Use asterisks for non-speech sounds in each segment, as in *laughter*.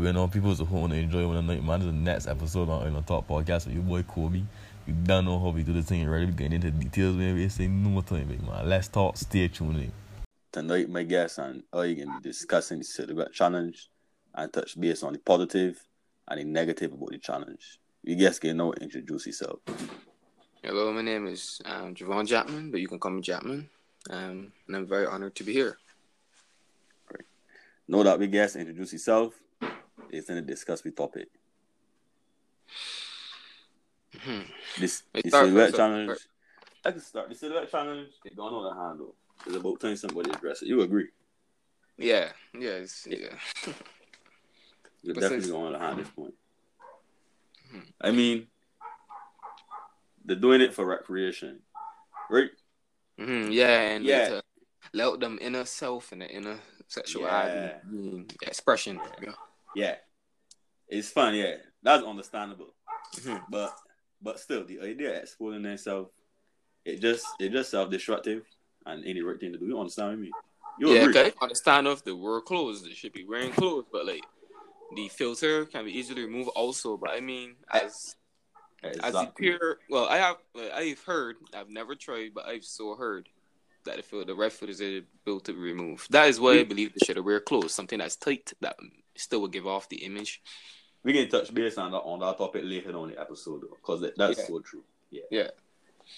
hope you know people so want to enjoy one night, man. This is the next episode on you know Talk Podcast with your boy Kobe. You don't know how we do the thing already. We getting into details, maybe say no time, big man. Let's talk. Stay tuned. In. Tonight, my guest and I going to be discussing the silhouette challenge and touch base on the positive and the negative about the challenge. You guys can know introduce yourself. Hello, my name is um, Javon Chapman, but you can call me Chapman. Um, and I'm very honored to be here. Right. Know that we guest introduce yourself. It's in a discuss the topic. Mhm. This the silhouette challenge. I can start the silhouette challenge. It's going on the handle. It's about time somebody to address it. You agree? Yeah, yeah, it's, yeah. You're *laughs* But definitely since- going on the hand at this point. Hmm. I mean, they're doing it for recreation, right? hmm yeah, and Yeah. let them inner self and the inner sexuality Yeah. expression. Yeah. Yeah. It's fun. Yeah, that's understandable. Mhm. But but still, the idea of exposing themselves, it just it just self destructive and ain't the right thing to do. You understand me? You Yeah, agree? Understand if the word clothes, they should be wearing clothes, but like the filter can be easily removed also. But I mean, as as the Exactly. pure, well, I have, like, I've heard, I've never tried, but I've so heard that the fil- the red filters are built to be removed. That is why I believe they should wear clothes, something that's tight that still will give off the image. We can touch base on that on that topic later on in the episode though, because that, that's Yeah. so true. Yeah. Yeah.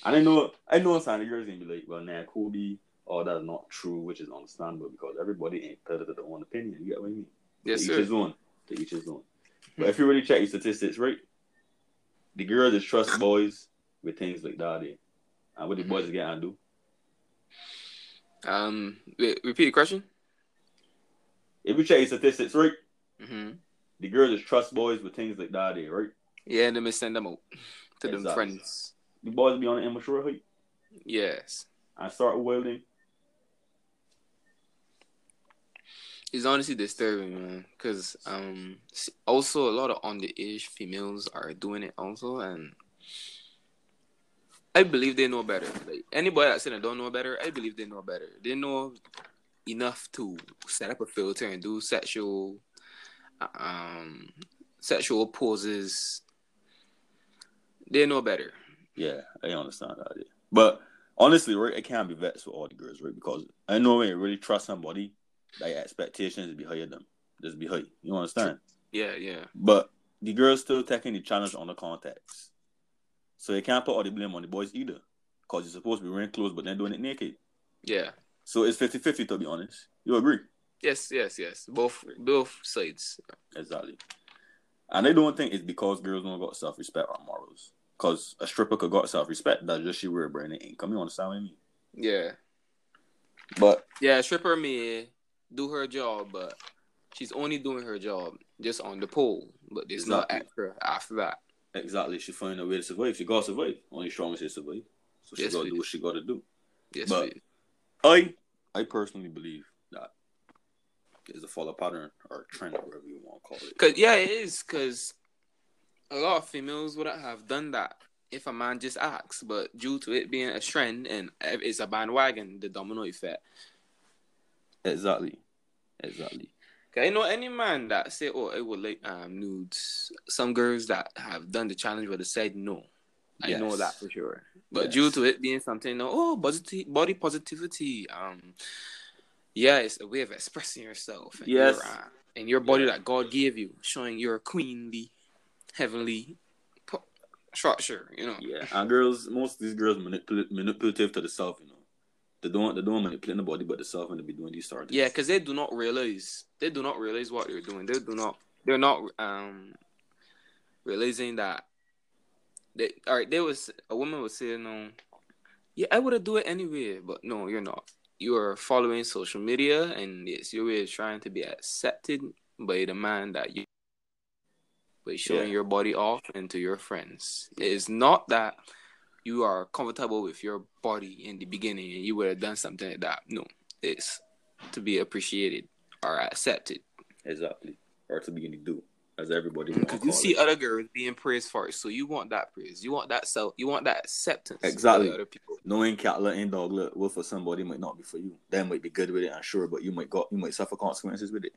And I know I know some of girls gonna be like, well, nah, Kobe, all that's not true, which is understandable because everybody ain't entitled to their own opinion. You get what I mean? Yes, to each his own. To each his *laughs* own. But if you really check your statistics, right? The girls that trust boys with things like that, eh? and what the boys get and do. Um, wait, repeat the question. If you check your statistics, right? hmm The girls that trust boys with things like that, eh, right? Yeah, and then we send them out to them friends. The boys be on the immature height Yes, I start wielding. it's honestly disturbing, man. Because um, also a lot of underage females are doing it also, and I believe they know better. Like anybody that said they don't know better, I believe they know better. They know enough to set up a filter and do sexual, um, sexual poses. They know better. Yeah, I understand that. Yeah. But honestly, right, I can't be vexed for all the girls, right? Because I know when you really trust somebody, like expectations be higher them. Just be high. You understand? Yeah, yeah. But the girls still taking the challenge on the context. So they can't put all the blame on the boys either. Because you're supposed to be wearing clothes, but then doing it naked. Yeah. So it's 50 50 to be honest. You agree? Yes, yes, yes. Both both sides. Exactly. And I don't think it's because girls don't got self respect or morals. Because a stripper could got self respect, that's just she wear brand income. You understand what I mean? Yeah. But Yeah, stripper may do her job, but she's only doing her job just on the pole. But there's no Exactly. extra after that. exactly, she find a way to survive. She gotta survive. Only strong as survive. So she Yes, gotta please. do what she gotta do. Yes, But- please. I I personally believe that is a follow pattern or trend whatever you want to call it. Cause yeah, it is. Cause a lot of females wouldn't have done that if a man just asks. But due to it being a trend and it's a bandwagon, the domino effect. Exactly. Exactly. Cause I know any man that say, "Oh, I would like um nudes." Some girls that have done the challenge would have said no. I know that for sure. But Yes. due to it being something, oh, body body positivity, um, yeah, it's a way of expressing yourself. And Yes. your, uh, and your body Yeah. that God gave you, showing your queenly, heavenly structure. You know. Yeah. And girls, most of these girls manipul- manipulative to the self, you know. They don't they don't manipulate the body but the self when they be doing these sort Yeah, because they do not realize they do not realize what they're doing. They do not. They're not um realizing that. They all right. There was a woman was saying, "No, yeah, I would have do it anyway." But no, you're not. You are following social media, and it's your way of trying to be accepted by the man that you by showing Yeah. your body off and to your friends. It is not that you are comfortable with your body in the beginning and you would have done something like that. No, it's to be appreciated or accepted. Exactly. Or to begin to do. As everybody mm, Because you see it. other girls being praised for it, so you want that praise. You want that self. You want that acceptance. Exactly. other people. knowing catlet and doglet well for somebody might not be for you. That might be good with it, I'm sure, but you might got you might suffer consequences with it.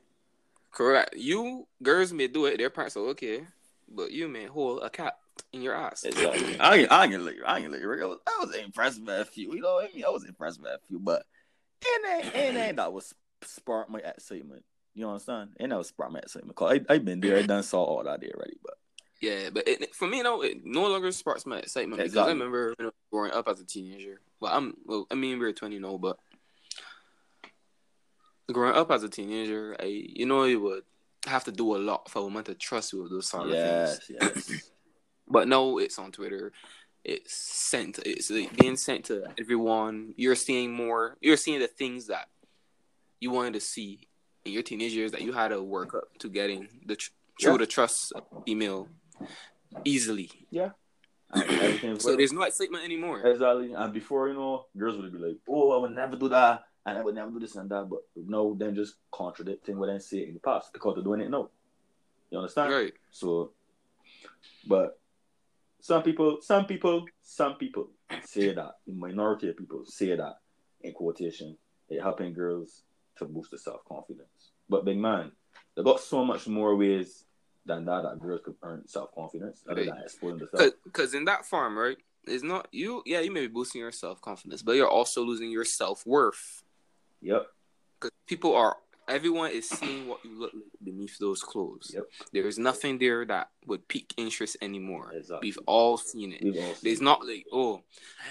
Correct. You girls may do it. Their parents are okay, but you may hold a cat in your ass. Exactly. I ain't, I ain't gonna let you. I ain't gonna let you. I was, I was impressed by a few. You know what I mean? I was impressed by a few, but it ain't, it ain't that was spark my excitement. You understand? And that was spark my excitement. Cause I I been there. I done saw all that there already. But Yeah, but it, for me, no, it no longer sparks my excitement because I remember you know, growing up as a teenager. Well, I'm, well, I mean, we're 20 now, but growing up as a teenager, I, you know, you would have to do a lot for a woman to trust you with those sort of things. *clears throat* yes, But no, it's on Twitter. It's sent. It's like being sent to everyone. You're seeing more. You're seeing the things that you wanted to see in your teenage years that you had to work up to getting the tr- through Yeah. the trust email easily. Yeah. So there's no excitement anymore. Exactly. And before, you know, girls would be like, oh, I would never do that. And I would never do this and that. But no, then just contradicting what I say in the past because they're doing it now. You understand? Right. So, but some people, some people, some people say that, the minority of people say that in quotation, it helping girls to boost their self confidence. But big man, they got so much more ways than that that girls could earn self confidence other than themselves. Because in that farm, right, it's not you. Yeah, you may be boosting your self confidence, but you're also losing your self worth. Yep. Because people are, everyone is seeing what you look like beneath those clothes. Yep. There is nothing there that would pique interest anymore. Exactly. We've all seen it. All seen It's it. not like oh,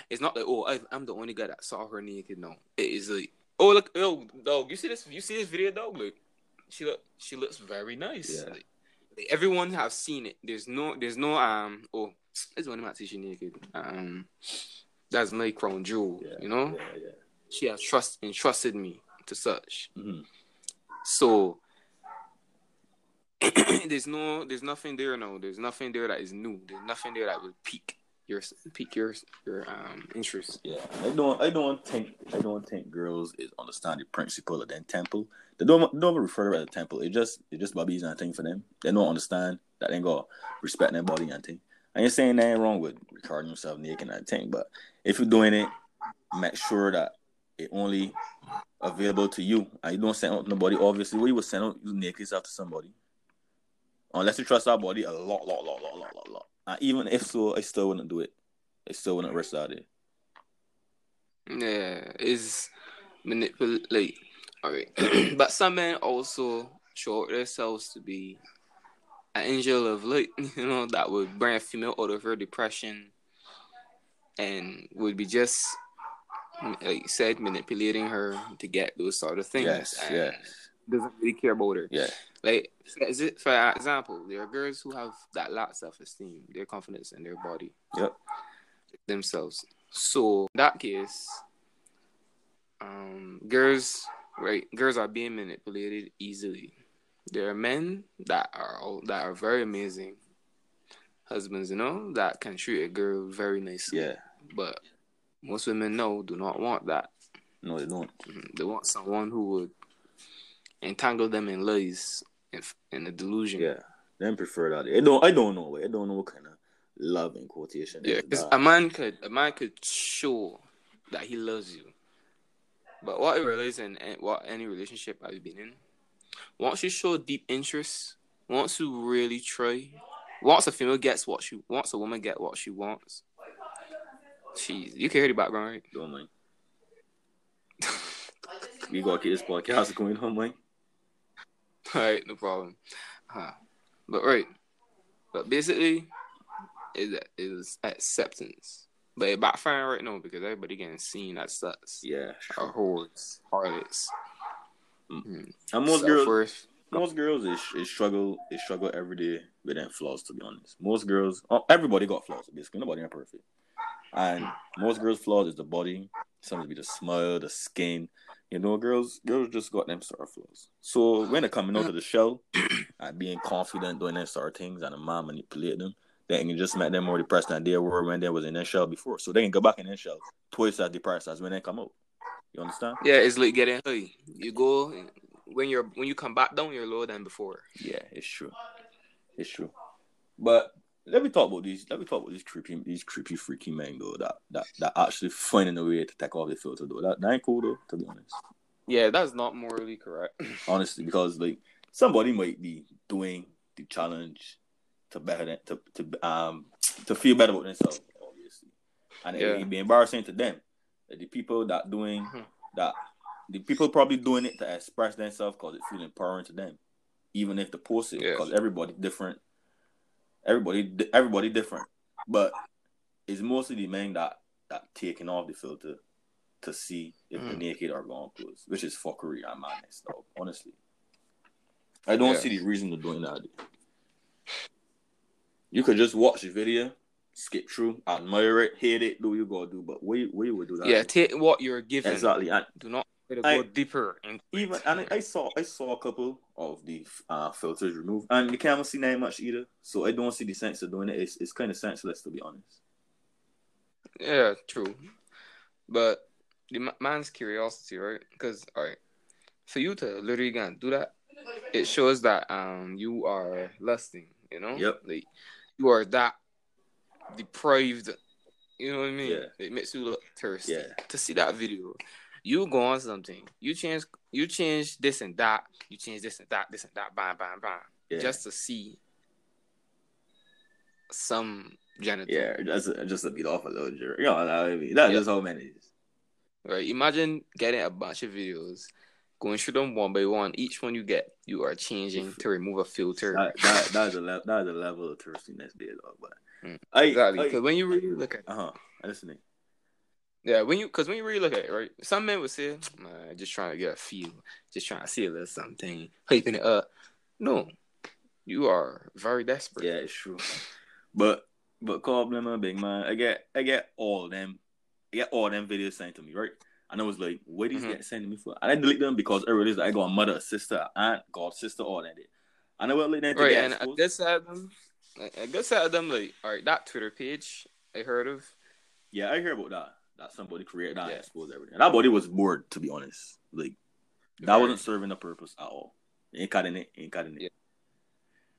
it's not like oh I, I'm the only guy that saw her naked. No, it is like oh look yo dog you see this you see this video dog like she look she looks very nice. Yeah. Like, like, everyone have seen it. There's no there's no um oh it's one my teaching naked um that's my crown jewel. Yeah, You know Yeah, yeah. she has trust entrusted me to such. Mhm. So *clears throat* there's no there's nothing there now. There's nothing there that is new. There's nothing there that will pique your pique your your um interest. Yeah, I don't. I don't think. I don't think girls is understand the principle of the temple. They don't. Don't refer to it as temple. It just. It just bobbies and thing for them. They don't understand that they got respect their body and thing. I ain't saying nothing wrong with recording yourself naked and thing, but if you're doing it, make sure that it only available to you, you don't send out nobody. Obviously, what you would send out you naked yourself to somebody, unless you trust our body a lot, lot, lot, lot, lot, lot, lot. And even if so, I still wouldn't do it. I still wouldn't risk that. it. Yeah, is manipulate. All right, *clears throat* but some men also show themselves to be an angel of light. *laughs* You know that would bring a female out of her depression, and would be just like you said manipulating her to get those sort of things. Yes, and yes, Doesn't really care about her. yeah. Like, is it for example, there are girls who have that lack of self esteem, their confidence in their body, Yep. themselves. So in that case, um, girls, right? Girls are being manipulated easily. There are men that are all, that are very amazing husbands, you know, that can treat a girl very nicely. Yeah. But most women know do not want that. No, they don't. Mhm. They want someone who would entangle them in lies and in a delusion. Yeah. Them prefer that. I don't I don't know. I don't know what kind of love in quotation. Yeah, because a man could a man could show that he loves you, but what I realize in what any relationship I've been in, once you show deep interest, once you really try, once a female gets what she wants, a woman get what she wants. Jeez, you can hear the background, right? don't mind. *laughs* we gotta keep this podcast going on, man. All right, no problem. Huh. But right, but basically, is is acceptance. But it backfiring right now because everybody getting seen as sucks. Yeah. or whores, harlots. Mm. Hmm. And most girls Self-worth. most girls is, is struggle is struggle every day with their flaws to be honest. Most girls oh, everybody got flaws basically. Nobody ain't perfect. And most girls' flaws is the body, some of be the smile, the skin. You know, girls girls just got them sort of flaws. So when they're coming out of the shell *clears throat* and being confident doing them sort of things and the man manipulate them, they can just make them more depressed than they were when they was in their shell before. So they can go back in their shell twice as depressed as when they come out. You understand? Yeah, it's like getting high. You go when you're when you come back down, you're lower than before. Yeah, it's true. It's true. But let me talk about these. Let me talk about these creepy, these creepy, freaky men though. That that that actually finding a way to take off the filter though. That, that ain't cool though, to be honest. Yeah, that's not morally correct. *laughs* Honestly, because like somebody might be doing the challenge to better than, to to um to feel better about themselves, obviously, and Yeah. it'd be embarrassing to them. The people that doing Mhm. that, the people probably doing it to express themselves because it feel empowering to them, even if the post it Yeah. because everybody different, everybody everybody different, but it's mostly the men that that taking off the filter to see if they're Mhm. naked are gone close, which is fuckery and madness, though. Honestly, I don't Yeah. see the reason to doing that. You could just watch the video, skip through, admire it, hate it, do what you gotta do. But we we would do that. Yeah, take what you're given. exactly. And Do not to I- go deeper. In- even and I, I saw I saw a couple of the uh, filters removed, and you can't see that much either. So I don't see the sense of doing it. It's it's kind of senseless to be honest. yeah, true. But the ma- man's curiosity, right? Because all right, for you to literally go and do that, it shows that um you are lusting. You know. Yep. Like you are that deprived. You know what I mean? Yeah. It makes you look thirsty. Yeah. To see that video, you go on something. You change. You change this and that. You change this and that. This and that. Bam, bam, bam. Yeah. Just to see some genital. yeah, just just to beat off a little jerk. You know what I mean? That's Yeah. just how is. Right. Imagine getting a bunch of videos, going through them one by one. Each one you get, you are changing to remove a filter. That that that is a level that is a level of thirstiness there, though. But Mm. I, Exactly. Because when you really look at uh huh. Listening. Yeah, when you because when you really look at it, right? Some men would say, "Man, just trying to get a feel, just trying to see a little something, hyping it up." No, you are very desperate. Yeah, it's true. But but call them a big man. I get I get all them I get all them videos sent to me, right? And I was like, what Mhm. get sent to me for? And I delete them because I realized I got a mother, a sister, aunt, god, sister, all that. And I will let them to Right, and a exposed. good side of them, a good side of them, like, all right, that Twitter page I heard of, Yeah, I hear about that. That somebody created that Yeah. and exposed everything. That body was bored, to be honest. Like that Very. wasn't serving a purpose at all. Ain't cutting it, ain't cutting it.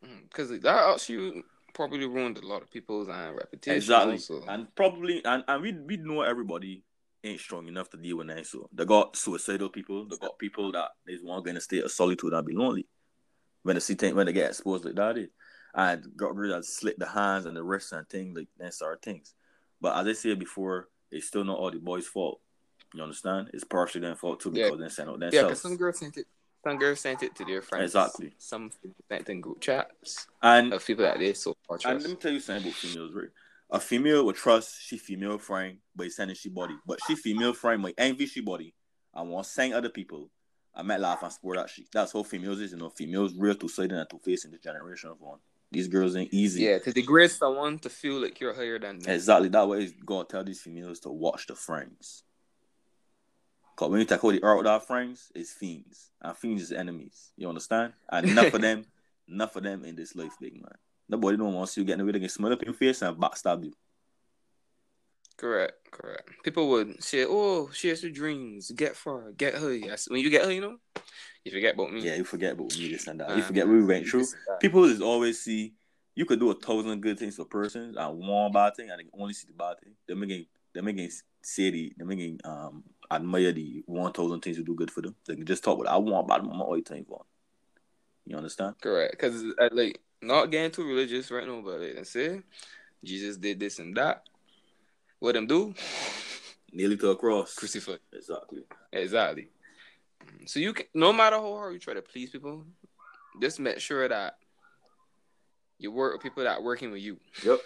Because Mm, that actually probably ruined a lot of people's uh, reputation. Exactly. also. And probably and, and we we know everybody ain't strong enough to deal with that. So they got suicidal people, they got people that is want going to stay of solitude and be lonely. When they see things when they get exposed like that is. And got rid of slit the hands and the wrists and things like that sort of things. But as I said before, it's still not all the boys' fault. You understand? It's partially their fault too Yeah. because they sent out oh, Yeah, themselves. because some girls sent it. Some girls sent it to their friends. Exactly. Some sent in group chats and of people that they so far And let me tell you something about females, right? A female will trust she female friend, but it's sending she body. But she female friend might envy she body and want to sang other people. I might laugh and sport that shit. That's how females is, you know. Females real two sided and to faced in the generation of one. These girls ain't easy. Yeah, to degrade someone to feel like you're higher than them. Exactly. That way, God tell these females to watch the friends. Cause when you take all the out of our friends, it's fiends. And fiends is enemies. You understand? And enough of them, *laughs* enough of them in this life, big man. Nobody don't want to see you getting away. They can smell up in your face and backstab you. Correct, correct. People would say, "Oh, she has your dreams, get far, get her." Yes, When you get her, you know, you forget about me. Yeah, you forget about me, this and that. You forget what we went through. this and that. People is always see you could do a thousand good things for persons and one bad thing, and they only see the bad thing. They're making they're making say the they're making um admire the one thousand things you do good for them. They can just talk about I want bad mama all the time for. You understand? Correct, because uh, like not getting too religious right now, but like say Jesus did this and that. What them do? Nearly to a cross. Crucified. Exactly. Exactly. So you can, no matter how hard you try to please people, just make sure that you work with people that are working with you. Yep.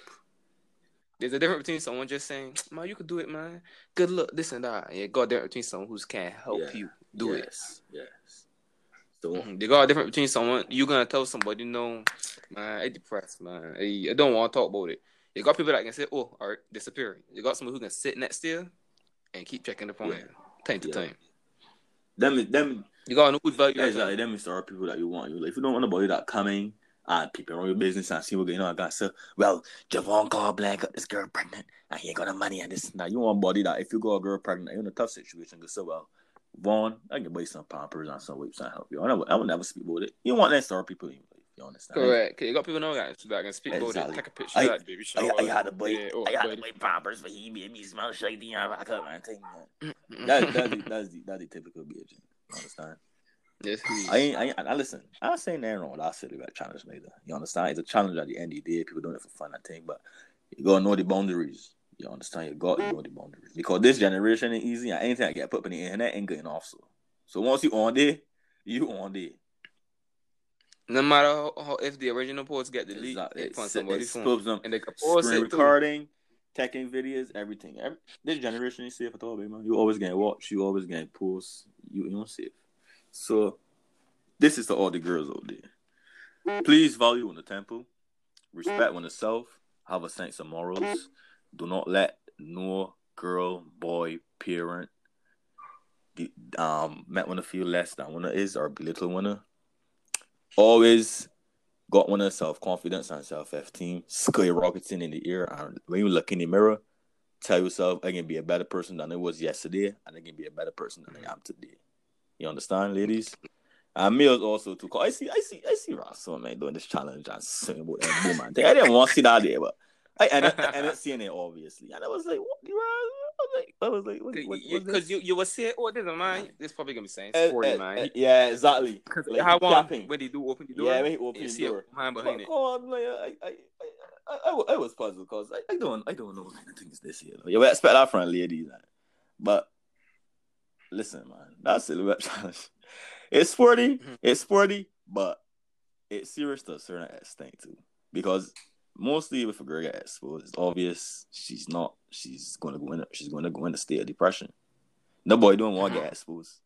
There's a difference between someone just saying, "Man, you could do it, man. Good luck, this and that." You got difference between someone who's can help Yeah. you do it. yes. Yes. So Mhm. They got a difference between someone you're gonna tell somebody, no, man, I depressed, man. I, don't want to talk about it. You got people that can say, "Oh, all right, disappear." You got someone who can sit next to you and keep checking the on Yeah. time to Yeah. time. Them them You got to know who value. Yeah, exactly. Them is the right people that you want. You like, if you don't want nobody that coming and people on your business and see what going on, I got so well, Javon called Black got this girl pregnant and he ain't got no money and this Now. You want a body that if you got a girl pregnant, you're in a tough situation. Go so well, Vaughn, I can buy some pampers and some whips and help you. I, never, I would never speak about it. You want that star people in your life. You understand? Correct. 'Cause You got people know that so that can speak about Exactly. it. Take a picture I- of that baby I, shower. I had to buy, Yeah, oh, I had buy to buy the- pampers, but he made me smell shady and rock up and thing. man. That, *laughs* that's the, that's the, that's the typical bitch. You understand? Yes, please. I ain't, I ain't, I listen. I'm not saying nothing wrong with our silhouette challenge neither. You understand? It's a challenge at the end of the day. People doing it for fun, I think, but you gotta know the boundaries. You understand? You got to know the boundaries because this generation ain't easy. And anything I get put up in the internet ain't getting off. So, so once you on there, you on there. No matter how, how if the original post get deleted, Exactly. on somebody's it's phone, to- and they can post it too. recording, taking videos, everything. Every, this generation is safe at all, baby man. You always getting watch. You always getting posts. You you don't safe. So, this is to all the girls out there. Please value in the temple, respect one self, have a sense of morals. Do not let no girl, boy, parent, um, make one feel less than one is or belittle one. Always got one of self confidence and self esteem skyrocketing in the air. And when you look in the mirror, tell yourself, I can be a better person than I was yesterday, and I can be a better person than I am today. You understand, ladies? And males also too. I see, I see, I see Russell man doing this challenge and about that woman. I didn't want to see that there, but I ended, I ended seeing it obviously, and I was like, what? You are- I was like, I was like, what, what, Because you, you will say, oh, this is mine. This probably gonna be saying Uh, sporty uh, man. uh, yeah, exactly. Because Like, how one capping. when they do open the door, Yeah, when he opened the door. a man Come behind it. on, like, I, I, I, I, I, I was puzzled because I, I don't, I don't know what kind of things this here. Yeah, we expect that from ladies, man. But listen, man, that's silhouette challenge. It's sporty, Mhm. it's sporty, but it's serious to a certain extent too. Because mostly with a girl gets exposed, it's obvious she's not. She's going to go in. She's going to go in a state of depression. No boy don't want to get exposed.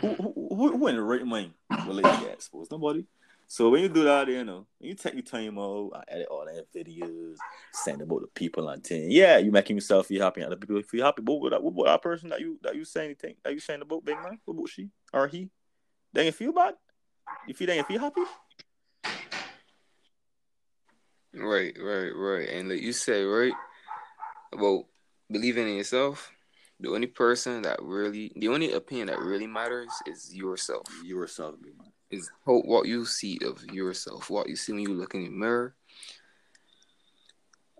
Who, who, who, who in the right mind will let you get exposed? Nobody. So when you do that, you know, when you take your time out, I edit all that videos, send about the people and thing. Yeah, you making yourself feel happy other people feel happy. But what about, that person that you that you saying anything that you saying about big man? What about she or he? They ain't feel bad? You feel they ain't feel happy? Right, right, right. And like you said, right, about believing in yourself, the only person that really, the only opinion that really matters is yourself. Yourself. Is what you see of yourself, what you see when you look in the mirror.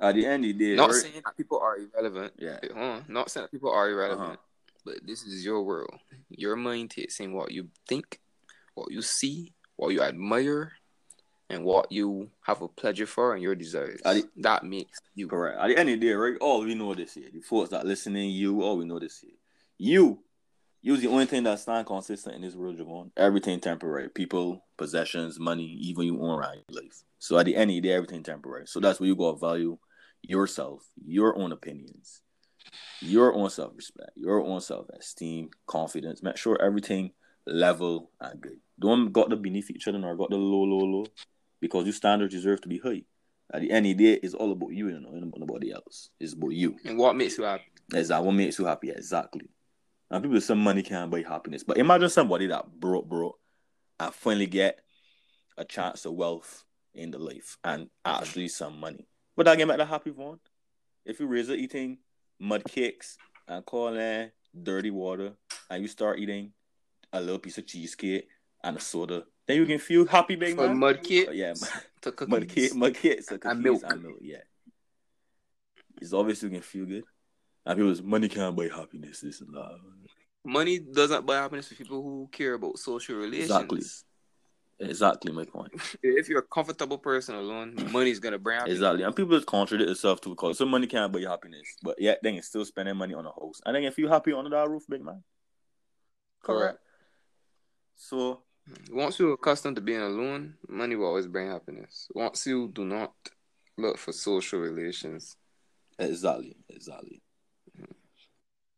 At the end of the day, Not right? saying that people are irrelevant. yeah, on. Not saying that people are irrelevant, Uh-huh. but this is your world. Your mind takes in what you think, what you see, what you admire, and what you have a pleasure for and your desires. I- that makes you. correct. At the end of the day, right? All we know this here, the folks that listening, you, all we know this here. You, you's the only thing that stand consistent in this world, Javon. Everything temporary. People, possessions, money, even you own your life. So at the end of the day, everything temporary. So that's where you go value yourself, your own opinions, your own self respect, your own self esteem, confidence. Make sure everything level and good. Don't got the beneath each other or got the low, low, low. Because your standards deserve to be high. At the end of the day, it's all about you, you know, and nobody else. It's about you. And what makes you happy? Exactly. What makes you happy? Exactly. And people say money can't buy happiness. But imagine somebody that broke, broke, and finally get a chance of wealth in the life and actually some money. Would that get make that happy one? If you raise up eating mud cakes and calling dirty water, and you start eating a little piece of cheesecake and a soda, then you can feel happy, big From man. mud cake Oh, yeah, to cookies. mud cake, mud cakes, and cookies milk. and milk. Yeah, it's obviously you can feel good. And people say money can't buy happiness. This and that. Money doesn't buy happiness for people who care about social relations. Exactly. Exactly my point. *laughs* If you're a comfortable person alone, money's gonna bring happiness. Exactly. And people just contradict themselves too because some money can't buy happiness. But yet they can still spending money on a house. And then if you happy under that roof, big man. Correct. So Once you're accustomed to being alone, money will always bring happiness. Once you do not look for social relations, exactly, exactly.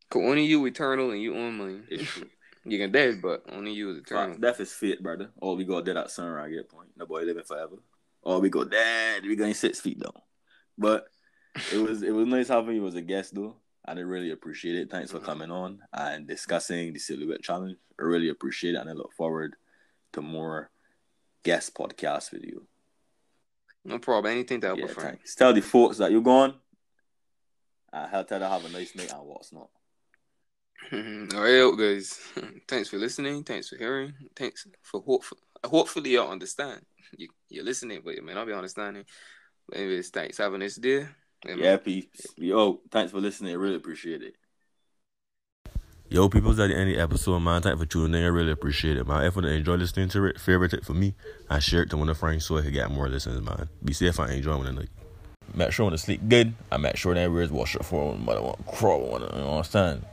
cause only you eternal and you own money. *laughs* You can dead, but only you is eternal. Fact, Death is fate, brother. All we got dead at sunrise get point. No boy living forever. All we go dead, we going six feet down. But it was it was nice having you as a guest though. And I really appreciate it. Thanks for mm. coming on and discussing the silhouette challenge. I really appreciate it and I look forward to more guest podcasts with you. No problem. Anything to help Yeah, a friend. thanks. Tell the folks that you're gone. And help tell them have a nice night and what's not. *laughs* All right, guys. *laughs* Thanks for listening. Thanks for hearing. Thanks for hopefully, hopefully y'all understand. You, you're listening, but you may not be understanding. But anyways, thanks. A nice day. Yeah, peace. Yo, thanks for listening. I really appreciate it. Yo, people's at the end of the episode. Thank you for tuning in. I really appreciate it, man. If you enjoy listening to it, favorite it for me, I share it to one of friends so I can get more listeners, man. Be safe and enjoy one night. Make sure when to sleep good. I make sure that everybody's wash up for one, I want crawl one. You understand?